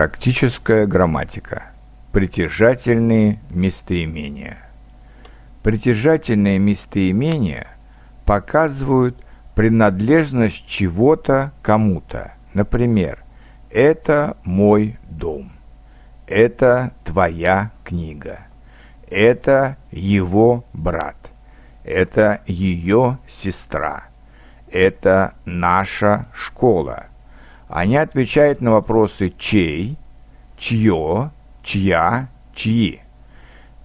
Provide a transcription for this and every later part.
Практическая грамматика. Притяжательные местоимения. Притяжательные местоимения показывают принадлежность чего-то кому-то. Например, «Это мой дом», «Это твоя книга», «Это его брат», «Это ее сестра», «Это наша школа». Они отвечают на вопросы «чей», «чье», «чья», «чьи».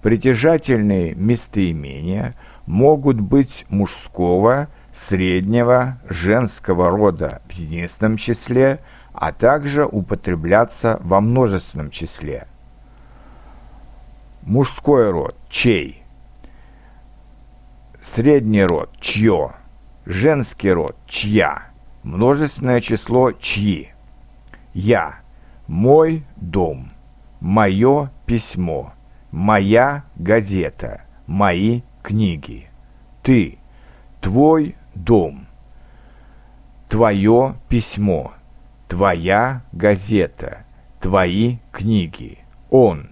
Притяжательные местоимения могут быть мужского, среднего, женского рода в единственном числе, а также употребляться во множественном числе. Мужской род – чей. Средний род – чье. Женский род – чья множественное число чьи. Я, мой дом, мое письмо, моя газета, мои книги. Ты, твой дом, твое письмо, твоя газета, твои книги. Он,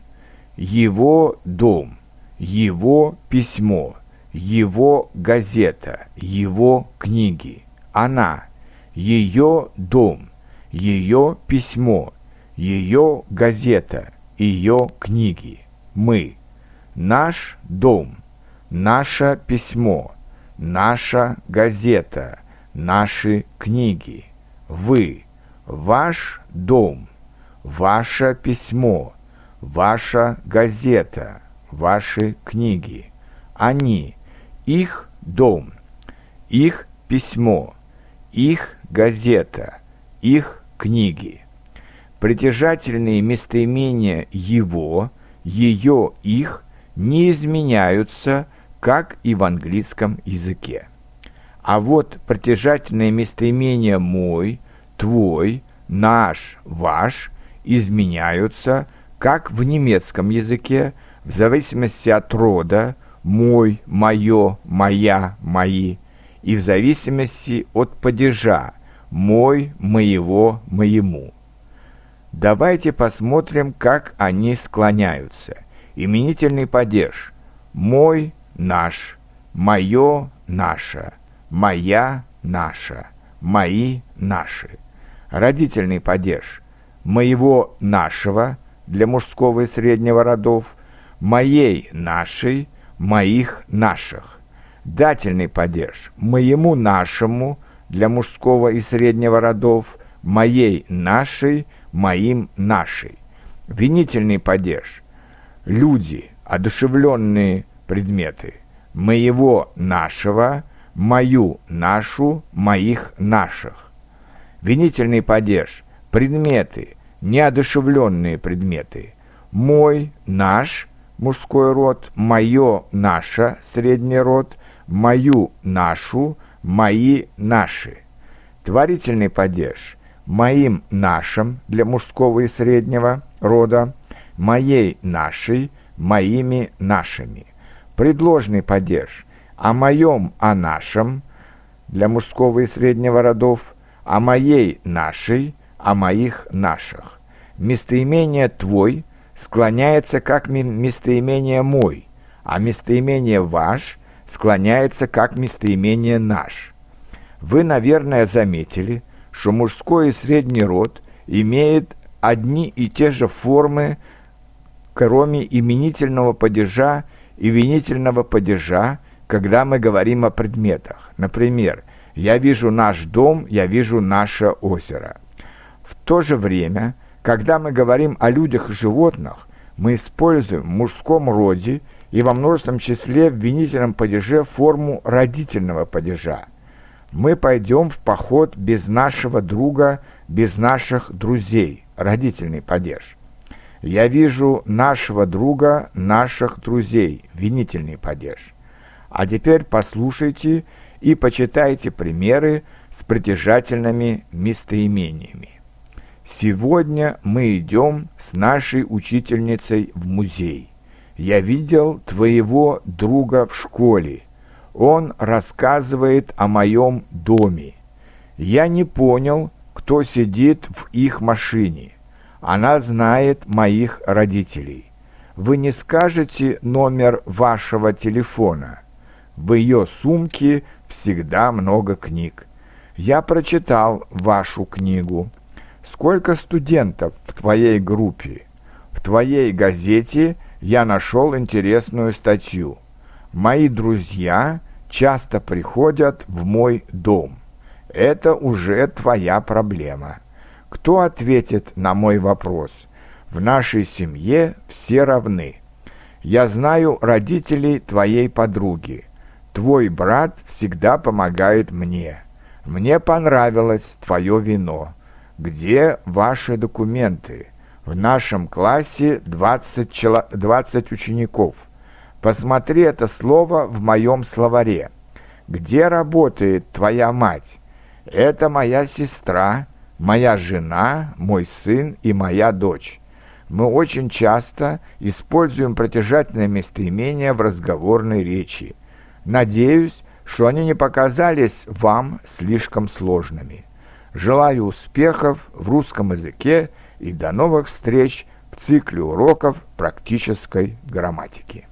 его дом, его письмо, его газета, его книги. Она, ее дом, ее письмо, ее газета, ее книги. Мы. Наш дом, наше письмо, наша газета, наши книги. Вы. Ваш дом, ваше письмо, ваша газета, ваши книги. Они. Их дом, их письмо, их газета, их книги. Притяжательные местоимения «его», «ее», «их» не изменяются, как и в английском языке. А вот притяжательные местоимения «мой», «твой», «наш», «ваш» изменяются, как в немецком языке, в зависимости от рода «мой», «моё», «моя», «мои», и в зависимости от падежа «мой», «моего», «моему». Давайте посмотрим, как они склоняются. Именительный падеж. «мой», «наш», «моё», «наша», «моя», «наша», «мои», «наши». Родительный падеж. «моего», «нашего» для мужского и среднего родов, «моей», «нашей», «моих», «наших» дательный падеж моему нашему для мужского и среднего родов, моей нашей, моим нашей. Винительный падеж люди, одушевленные предметы, моего нашего, мою нашу, моих наших. Винительный падеж предметы, неодушевленные предметы, мой, наш, мужской род, мое, наше, средний род – мою, нашу, мои, наши. Творительный падеж моим, нашим для мужского и среднего рода, моей, нашей, моими, нашими. Предложный падеж о моем, о нашем для мужского и среднего родов, о моей, нашей, о моих, наших. Местоимение «твой» склоняется как местоимение «мой», а местоимение «ваш» склоняется как местоимение «наш». Вы, наверное, заметили, что мужской и средний род имеет одни и те же формы, кроме именительного падежа и винительного падежа, когда мы говорим о предметах. Например, «Я вижу наш дом», «Я вижу наше озеро». В то же время, когда мы говорим о людях и животных, мы используем в мужском роде и во множественном числе в винительном падеже форму родительного падежа. Мы пойдем в поход без нашего друга, без наших друзей, родительный падеж. Я вижу нашего друга, наших друзей, винительный падеж. А теперь послушайте и почитайте примеры с притяжательными местоимениями. Сегодня мы идем с нашей учительницей в музей. Я видел твоего друга в школе. Он рассказывает о моем доме. Я не понял, кто сидит в их машине. Она знает моих родителей. Вы не скажете номер вашего телефона. В ее сумке всегда много книг. Я прочитал вашу книгу. Сколько студентов в твоей группе? В твоей газете я нашел интересную статью. Мои друзья часто приходят в мой дом. Это уже твоя проблема. Кто ответит на мой вопрос? В нашей семье все равны. Я знаю родителей твоей подруги. Твой брат всегда помогает мне. Мне понравилось твое вино. Где ваши документы? В нашем классе 20, чело... 20 учеников. Посмотри это слово в моем словаре. Где работает твоя мать? Это моя сестра, моя жена, мой сын и моя дочь. Мы очень часто используем протяжательное местоимение в разговорной речи. Надеюсь, что они не показались вам слишком сложными. Желаю успехов в русском языке и до новых встреч в цикле уроков практической грамматики.